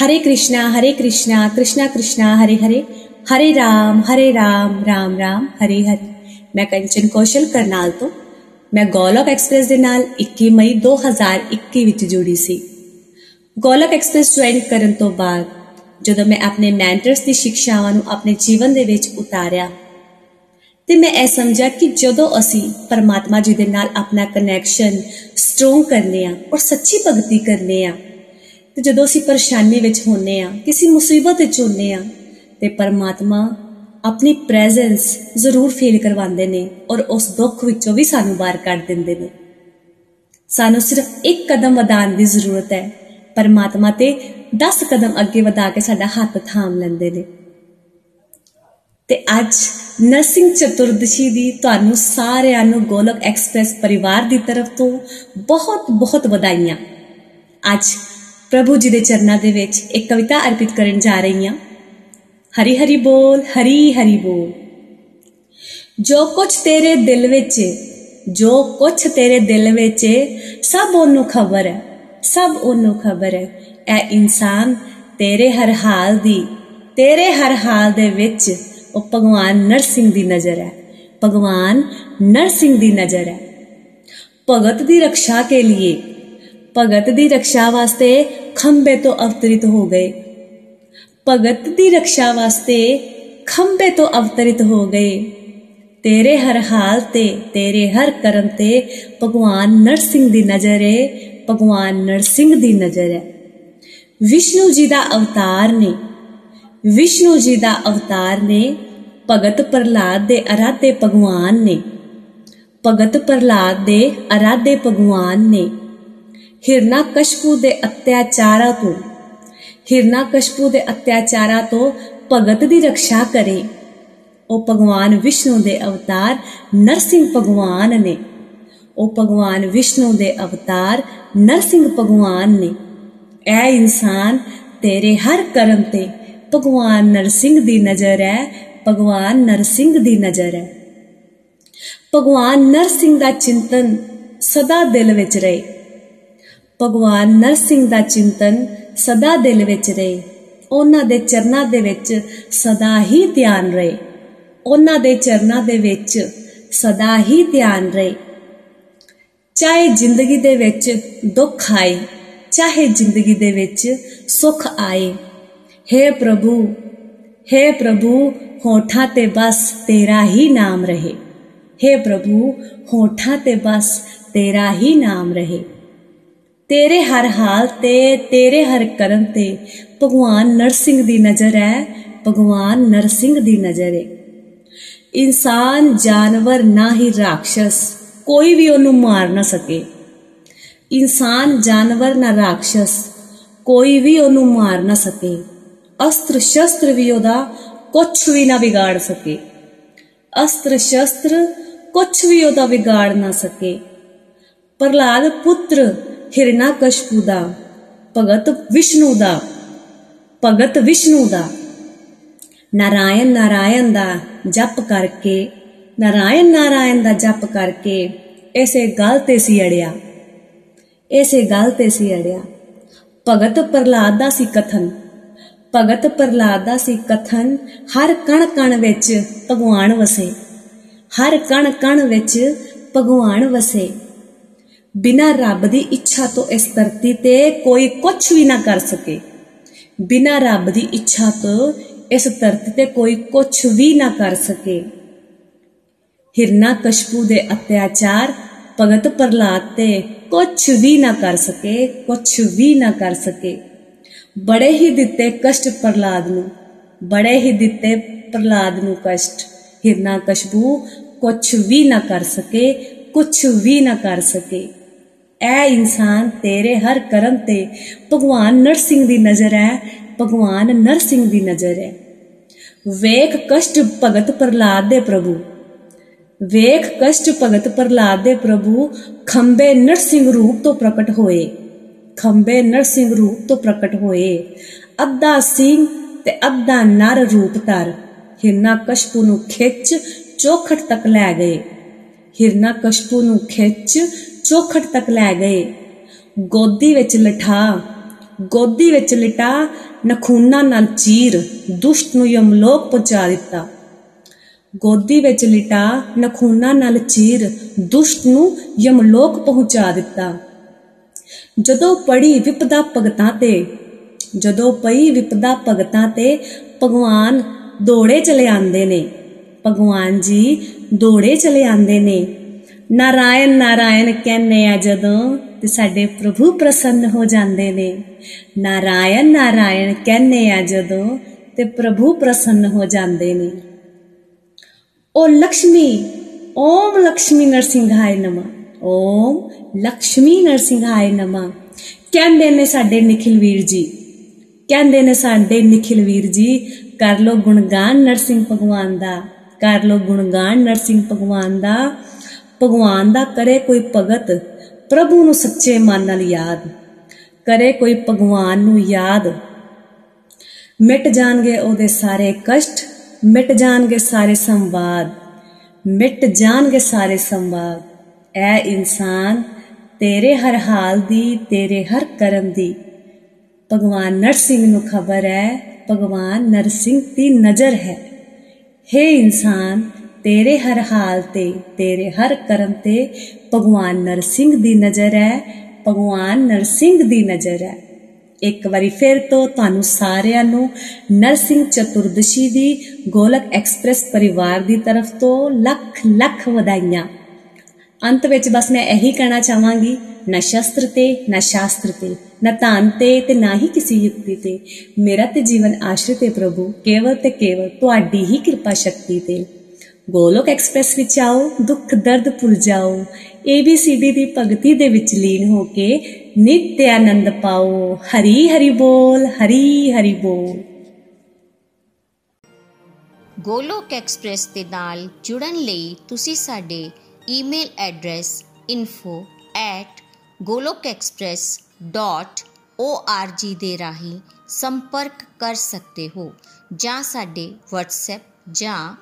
हरे कृष्णा हरे कृष्णा कृष्णा कृष्णा हरे हरे हरे राम हरे राम राम ਰਾਮ ਹਰੇ ਹਰੇ ਮੈਂ ਕੰਚਨ ਕੌਸ਼ਲ ਕਰਨਾਲ ਤੋਂ ਮੈਂ ਗੋਲਕ ਐਕਸਪ੍ਰੈਸ ਦੇ ਨਾਲ 21 ਮਈ 2021 ਵਿੱਚ ਜੁੜੀ ਸੀ ਗੋਲਕ ਐਕਸਪ੍ਰੈਸ ਜੁਆਇਨ ਕਰਨ ਤੋਂ ਬਾਅਦ ਜਦੋਂ ਮੈਂ ਆਪਣੇ ਮੈਂਟਰਸ ਦੀ ਸਿੱਖਿਆਵਾਂ ਨੂੰ ਆਪਣੇ ਜੀਵਨ ਦੇ ਵਿੱਚ ਉਤਾਰਿਆ ਤੇ ਮੈਂ ਇਹ ਸਮਝਿਆ ਕਿ ਜਦੋਂ ਅਸੀਂ ਪਰਮਾਤਮਾ ਜੀ ਦੇ ਨਾਲ ਆਪਣਾ ਕਨੈਕਸ਼ਨ ਸਟਰੋਂਗ ਕਰਨੇ ਆ ਔਰ ਸੱਚੀ ਭਗਤੀ ਕਰਨੇ ਆ ਤੇ ਜਦੋਂ ਅਸੀਂ ਪਰੇਸ਼ਾਨੀ ਵਿੱਚ ਹੁੰਨੇ ਆ, ਕਿਸੇ ਮੁਸੀਬਤ ਵਿੱਚ ਹੁੰਨੇ ਆ, ਤੇ ਪਰਮਾਤਮਾ ਆਪਣੀ ਪ੍ਰੈਜ਼ੈਂਸ ਜ਼ਰੂਰ ਫੀਲ ਕਰਵਾਉਂਦੇ ਨੇ ਔਰ ਉਸ ਦੁੱਖ ਵਿੱਚੋਂ ਵੀ ਸਾਨੂੰ ਬਾਹਰ ਕੱਢ ਦਿੰਦੇ ਨੇ। ਸਾਨੂੰ ਸਿਰਫ ਇੱਕ ਕਦਮ ਵਧਾਉਣ ਦੀ ਜ਼ਰੂਰਤ ਹੈ। ਪਰਮਾਤਮਾ ਤੇ 10 ਕਦਮ ਅੱਗੇ ਵਧਾ ਕੇ ਸਾਡਾ ਹੱਥ ਥਾਮ ਲੈਂਦੇ ਨੇ। ਤੇ ਅੱਜ ਨਰਸਿੰਗ ਚਤੁਰਦਸ਼ੀ ਦੀ ਤੁਹਾਨੂੰ ਸਾਰਿਆਂ ਨੂੰ ਗੋਲਕ ਐਕਸਪ੍ਰੈਸ ਪਰਿਵਾਰ ਦੀ ਤਰਫ ਤੋਂ ਬਹੁਤ ਬਹੁਤ ਵਧਾਈਆਂ। ਅੱਜ ਪ੍ਰਭੂ ਜੀ ਦੇ ਚਰਨਾਂ ਦੇ ਵਿੱਚ ਇੱਕ ਕਵਿਤਾ ਅਰਪਿਤ ਕਰਨ ਜਾ ਰਹੀ ਹਾਂ। ਹਰੀ ਹਰੀ ਬੋਲ, ਹਰੀ ਹਰੀ ਬੋਲ। ਜੋ ਕੁਝ ਤੇਰੇ ਦਿਲ ਵਿੱਚ, ਜੋ ਕੁਝ ਤੇਰੇ ਦਿਲ ਵਿੱਚ, ਸਭ ਉਹਨੂੰ ਖਬਰ ਹੈ, ਸਭ ਉਹਨੂੰ ਖਬਰ ਹੈ। ਇਹ ਇਨਸਾਨ ਤੇਰੇ ਹਰ ਹਾਲ ਦੀ, ਤੇਰੇ ਹਰ ਹਾਲ ਦੇ ਵਿੱਚ ਉਹ ਭਗਵਾਨ ਨਰਸਿੰਘ ਦੀ ਨਜ਼ਰ ਹੈ। ਭਗਵਾਨ ਨਰਸਿੰਘ ਦੀ ਨਜ਼ਰ ਹੈ। ਭਗਤ ਦੀ ਰੱਖਿਆ ਕੇ ਲਈ ਭਗਤ ਦੀ ਰੱਖਿਆ ਵਾਸਤੇ ਖੰਬੇ ਤੋਂ ਅਵਤਰਿਤ ਹੋ ਗਏ। ਭਗਤ ਦੀ ਰੱਖਿਆ ਵਾਸਤੇ ਖੰਬੇ ਤੋਂ ਅਵਤਰਿਤ ਹੋ ਗਏ। ਤੇਰੇ ਹਰ ਹਾਲ ਤੇ, ਤੇਰੇ ਹਰ ਕਰਮ ਤੇ ਭਗਵਾਨ ਨਰਸਿੰਘ ਦੀ ਨਜ਼ਰ ਹੈ ਭਗਵਾਨ ਨਰਸਿੰਘ ਦੀ ਨਜ਼ਰ ਹੈ ਵਿਸ਼ਨੂੰ ਜੀ ਦਾ ਅਵਤਾਰ ਨੇ, ਵਿਸ਼ਨੂੰ ਜੀ ਦਾ ਅਵਤਾਰ ਨੇ, ਭਗਤ ਪ੍ਰਹਲਾਦ ਦੇ ਅਰਾਧੇ ਭਗਵਾਨ ਨੇ, ਭਗਤ ਪ੍ਰਹਲਾਦ ਦੇ ਅਰਾਧੇ ਭਗਵਾਨ ਨੇ ਹਿਰਨਾ ਕਸ਼ਪੂ ਦੇ ਅਤਿਆਚਾਰਾਂ ਤੋਂ, ਹਿਰਨਾ ਕਸ਼ਪੂ ਦੇ ਅਤਿਆਚਾਰਾਂ ਤੋਂ ਭਗਤ ਦੀ ਰੱਖਿਆ ਕਰੇ। ਉਹ ਭਗਵਾਨ ਵਿਸ਼ਨੂੰ ਦੇ ਅਵਤਾਰ ਨਰਸਿੰਘ ਭਗਵਾਨ ਨੇ। ਉਹ ਭਗਵਾਨ ਵਿਸ਼ਨੂੰ ਦੇ ਅਵਤਾਰ ਨਰਸਿੰਘ ਭਗਵਾਨ ਨੇ। ਐ ਇਨਸਾਨ ਤੇਰੇ ਹਰ ਕਰਮ ਤੇ ਭਗਵਾਨ ਨਰਸਿੰਘ ਦੀ ਨਜ਼ਰ ਹੈ ਭਗਵਾਨ ਨਰਸਿੰਘ ਦੀ ਨਜ਼ਰ ਹੈ ਭਗਵਾਨ ਨਰਸਿੰਘ ਦਾ ਚਿੰਤਨ ਸਦਾ ਦਿਲ ਵਿੱਚ ਰਹੇ। ਭਗਵਾਨ ਨਰਸਿੰਘ ਦਾ ਚਿੰਤਨ ਸਦਾ ਦਿਲ ਵਿੱਚ ਰਹੇ ਉਹਨਾਂ ਦੇ ਚਰਨਾਂ ਦੇ ਵਿੱਚ ਸਦਾ ਹੀ ਧਿਆਨ ਰਹੇ ਉਹਨਾਂ ਦੇ ਚਰਨਾਂ ਦੇ ਵਿੱਚ ਸਦਾ ਹੀ ਧਿਆਨ ਰਹੇ ਚਾਹੇ ਜ਼ਿੰਦਗੀ ਦੇ ਵਿੱਚ ਦੁੱਖ ਆਏ ਚਾਹੇ ਜ਼ਿੰਦਗੀ ਦੇ ਵਿੱਚ ਸੁੱਖ ਆਏ हे ਪ੍ਰਭੂ हे ਪ੍ਰਭੂ ਹੋਠਾਂ ਤੇ ਬਸ ਤੇਰਾ ਹੀ ਨਾਮ ਰਹੇ हे ਪ੍ਰਭੂ ਹੋਠਾਂ ਤੇ ਬਸ ਤੇਰਾ ਹੀ ਨਾਮ ਰਹੇ ਤੇਰੇ ਹਰ ਹਾਲ ਤੇ, ਤੇਰੇ ਹਰ ਕਰਮ ਤੇ ਭਗਵਾਨ ਨਰਸਿੰਘ ਦੀ ਨਜ਼ਰ ਹੈ ਭਗਵਾਨ ਨਰਸਿੰਘ ਦੀ ਨਜ਼ਰ ਹੈ ਇਨਸਾਨ ਜਾਨਵਰ ਨਾ ਹੀ ਰਾਖਸ਼ ਕੋਈ ਵੀ ਉਹਨੂੰ ਮਾਰ ਨਾ ਸਕੇ। ਇਨਸਾਨ ਜਾਨਵਰ ਨਾ ਰਾਖਸ਼ ਕੋਈ ਵੀ ਉਹਨੂੰ ਮਾਰ ਨਾ ਸਕੇ। ਅਸਤਰ ਸ਼ਸਤਰ ਵੀ ਉਹਦਾ ਕੁਝ ਵੀ ਨਾ ਵਿਗਾੜ ਸਕੇ। ਅਸਤਰ ਸ਼ਸਤਰ ਕੁਝ ਵੀ ਉਹਦਾ ਵਿਗਾੜ ਨਾ ਸਕੇ। ਪ੍ਰਹਲਾਦ ਪੁੱਤਰ ਹਿਰਨਾਕਸ਼ਪੂ ਦਾ, ਭਗਤ ਵਿਸ਼ਨੂੰ ਦਾ, ਭਗਤ ਵਿਸ਼ਨੂੰ ਦਾ। ਨਾਰਾਇਣ ਨਾਰਾਇਣ ਦਾ ਜਪ ਕਰਕੇ, ਨਾਰਾਇਣ ਨਾਰਾਇਣ ਦਾ ਜਪ ਕਰਕੇ ਇਸੇ ਗੱਲ ਤੇ ਸੀ ਅੜਿਆ। ਇਸੇ ਗੱਲ ਤੇ ਸੀ ਅੜਿਆ। ਭਗਤ ਪ੍ਰਹਲਾਦ ਦਾ ਸੀ ਕਥਨ। ਭਗਤ ਪ੍ਰਹਲਾਦ ਦਾ ਸੀ ਕਥਨ ਹਰ ਕਣ ਕਣ ਵਿੱਚ ਭਗਵਾਨ ਵਸੇ। ਹਰ ਕਣ ਕਣ ਵਿੱਚ ਭਗਵਾਨ ਵਸੇ। ਬਿਨਾ ਰੱਬ ਦੀ ਇੱਛਾ ਤੋਂ ਇਸ ਧਰਤੀ ਤੇ ਕੋਈ ਕੁਝ ਵੀ ਨਾ ਕਰ ਸਕੇ। ਬਿਨਾ ਰੱਬ ਦੀ ਇੱਛਾ ਤੋਂ ਇਸ ਧਰਤੀ ਤੇ ਕੋਈ ਕੁਝ ਵੀ ਨਾ ਕਰ ਸਕੇ। ਹਿਰਨਾ ਕਸ਼ਪੂ ਦੇ ਅਤਿਆਚਾਰ ਭਗਤ ਪ੍ਰਹਲਾਦ ਤੇ ਕੁਝ ਵੀ ਨਾ ਕਰ ਸਕੇ ਕੁਝ ਵੀ ਨਾ ਕਰ ਸਕੇ। ਬੜੇ ਹੀ ਦਿੱਤੇ ਕਸ਼ਟ ਪ੍ਰਹਲਾਦ ਨੂੰ, ਬੜੇ ਹੀ ਦਿੱਤੇ ਪ੍ਰਹਲਾਦ ਨੂੰ ਕਸ਼ਟ। ਹਿਰਨਾ ਕਸ਼ਪੂ ਕੁਝ ਵੀ ਨਾ ਕਰ ਸਕੇ ਕੁਝ ਵੀ ਨਾ ਕਰ ਸਕੇ। ਐ ਇਨਸਾਨ ਤੇਰੇ ਹਰ ਕਰਮ ਤੇ ਭਗਵਾਨ ਨਰਸਿੰਘ ਦੀ ਨਜ਼ਰ ਹੈ ਭਗਵਾਨ ਨਰਸਿੰਘ ਦੀ ਨਜ਼ਰ ਹੈ ਵੇਖ ਕਸ਼ਟ ਭਗਤ ਪ੍ਰਲਾਦ ਦੇ ਪ੍ਰਭੂ। ਵੇਖ ਕਸ਼ਟ ਭਗਤ ਪ੍ਰਲਾਦ ਦੇ ਪ੍ਰਭੂ ਖੰਬੇ ਨਰਸਿੰਘ ਰੂਪ ਤੋਂ ਪ੍ਰਗਟ ਹੋਏ। ਖੰਬੇ ਨਰਸਿੰਘ ਰੂਪ ਤੋਂ ਪ੍ਰਗਟ ਹੋਏ। ਅੱਧਾ ਸਿੰਘ ਤੇ ਅੱਧਾ ਨਰ ਰੂਪ ਧਰ। ਹਿਰਨਾ ਕਸ਼ਪੂ ਨੂੰ ਖਿੱਚ ਚੋਖਟ ਤੱਕ ਲੈ ਗਏ। ਹਿਰਨਾ ਕਸ਼ਪੂ ਨੂੰ ਖਿੱਚ ਚੋਖਟ ਤੱਕ ਲੈ ਗਏ। ਗੋਦੀ ਵਿੱਚ ਲਠਾ, ਗੋਦੀ ਵਿੱਚ ਲਿਟਾ, ਨਖੂਨਾ ਨਾਲ ਚੀਰ, ਦੁਸ਼ਟ ਨੂੰ ਯਮਲੋਕ ਪਹੁੰਚਾ ਦਿੱਤਾ। ਗੋਦੀ ਵਿੱਚ ਲਿਟਾ, ਨਖੂਨਾ ਨਾਲ ਚੀਰ, ਦੁਸ਼ਟ ਨੂੰ ਯਮਲੋਕ ਪਹੁੰਚਾ ਦਿੱਤਾ। ਜਦੋਂ ਪੜੀ ਵਿਪਦਾ ਭਗਤਾਂ ਤੇ, ਜਦੋਂ ਪਈ ਵਿਪਦਾ ਭਗਤਾਂ ਤੇ ਭਗਵਾਨ ਦੌੜੇ ਚਲੇ ਆਂਦੇ ਨੇ, ਭਗਵਾਨ ਜੀ ਦੌੜੇ ਚਲੇ ਆਂਦੇ ਨੇ। ਨਾਰਾਇਣ ਨਾਰਾਇਣ ਕਹਿੰਨੇ ਆ ਜਦੋਂ ਤੇ ਸਾਡੇ ਪ੍ਰਭੂ ਪ੍ਰਸੰਨ ਹੋ ਜਾਂਦੇ ਨੇ। ਨਾਰਾਇਣ ਨਾਰਾਇਣ ਕਹਿੰਨੇ ਆ ਜਦੋਂ ਤੇ ਪ੍ਰਭੂ ਪ੍ਰਸੰਨ ਹੋ ਜਾਂਦੇ ਨੇ। ਓ ਲక్ష్ਮੀ ਓਮ ਲక్ష్ਮੀ ਨਰਸਿੰਘਾਏ ਨਮਾ, ਓਮ ਲక్ష్ਮੀ ਨਰਸਿੰਘਾਏ ਨਮਾ। ਕਹਿੰਦੇ ਨੇ ਸਾਡੇ ਨikhil ਵੀਰ ਜੀ, ਕਹਿੰਦੇ ਨੇ ਸਾਡੇ ਨikhil ਵੀਰ ਜੀ, ਕਰ ਲੋ ਗੁਣਗਾਨ ਨਰਸਿੰਘ ਭਗਵਾਨ ਦਾ, ਕਰ ਲੋ ਗੁਣਗਾਨ ਨਰਸਿੰਘ ਭਗਵਾਨ ਦਾ। ਭਗਵਾਨ ਦਾ ਕਰੇ ਕੋਈ ਭਗਤ, ਪ੍ਰਭੂ ਨੂੰ ਸੱਚੇ ਮਨ ਨਾਲ ਯਾਦ। ਕਰੇ ਕੋਈ ਭਗਵਾਨ ਨੂੰ ਯਾਦ। ਮਿਟ ਜਾਣਗੇ ਉਹਦੇ ਸਾਰੇ ਕਸ਼ਟ, ਮਿਟ ਜਾਣਗੇ ਸਾਰੇ ਸੰਵਾਦ। ਮਿਟ ਜਾਣਗੇ ਸਾਰੇ ਸੰਵਾਦ। ਐ ਇਨਸਾਨ, ਤੇਰੇ ਹਰ ਹਾਲ ਦੀ, ਤੇਰੇ ਹਰ ਕਰਮ ਦੀ। ਭਗਵਾਨ ਨਰਸਿੰਘ ਨੂੰ ਖਬਰ ਹੈ ਭਗਵਾਨ ਨਰਸਿੰਘ ਦੀ ਨਜ਼ਰ ਹੈ। हे ਇਨਸਾਨ ਤੇਰੇ ਹਰ ਹਾਲ ਤੇ, ਤੇਰੇ ਹਰ ਕਰਮ ਤੇ ਭਗਵਾਨ ਨਰਸਿੰਘ ਦੀ ਨਜ਼ਰ ਹੈ ਭਗਵਾਨ ਨਰਸਿੰਘ ਦੀ ਨਜ਼ਰ ਹੈ ਇੱਕ ਵਾਰੀ ਫਿਰ ਤੋਂ ਤੁਹਾਨੂੰ ਸਾਰਿਆਂ ਨੂੰ ਨਰਸਿੰਘ ਚਤੁਰਦਸ਼ੀ ਦੀ ਗੋਲਕ ਐਕਸਪ੍ਰੈਸ ਪਰਿਵਾਰ ਦੀ ਤਰਫ ਤੋਂ ਲੱਖ ਲੱਖ ਵਧਾਈਆਂ। ਅੰਤ ਵਿੱਚ ਬਸ ਮੈਂ ਇਹੀ ਕਹਿਣਾ ਚਾਹਾਂਗੀ, ਨਾ ਸ਼ਸਤਰ ਤੇ, ਨਾ ਸ਼ਾਸਤਰ ਤੇ, ਨਾ ਧਨ ਤੇ ਤੇ ਨਾ ਹੀ ਕਿਸੇ ਯੁਕਤੀ ਤੇ। ਮੇਰਾ ਤੇ ਜੀਵਨ ਆਸ਼ਰਿਤ ਹੈ ਪ੍ਰਭੂ, ਕੇਵਲ ਤੇ ਕੇਵਲ ਤੁਹਾਡੀ ਹੀ ਕਿਰਪਾ ਸ਼ਕਤੀ ਤੇ। ਗੋਲੋਕ ਐਕਸਪ੍ਰੈਸ ਵਿੱਚ ਆਓ, ਦੁੱਖ ਦਰਦ ਭੁੱਲ ਜਾਓ। ABCD ਦੀ ਭਗਤੀ ਦੇ ਵਿੱਚ ਲੀਨ ਹੋ ਕੇ ਨਿੱਤ ਆਨੰਦ ਪਾਓ। ਹਰੀ ਹਰੀ ਬੋਲ, ਹਰੀ ਹਰੀ ਬੋਲ। ਗੋਲੋਕ ਐਕਸਪ੍ਰੈਸ ਦੇ ਨਾਲ ਜੁੜਨ ਲਈ ਤੁਸੀਂ ਸਾਡੇ ਈਮੇਲ ਐਡਰੈਸ info@golokexpress.org ਦੇ ਰਾਹੀਂ ਸੰਪਰਕ ਕਰ ਸਕਦੇ ਹੋ ਜਾਂ ਸਾਡੇ WhatsApp ਜਾਂ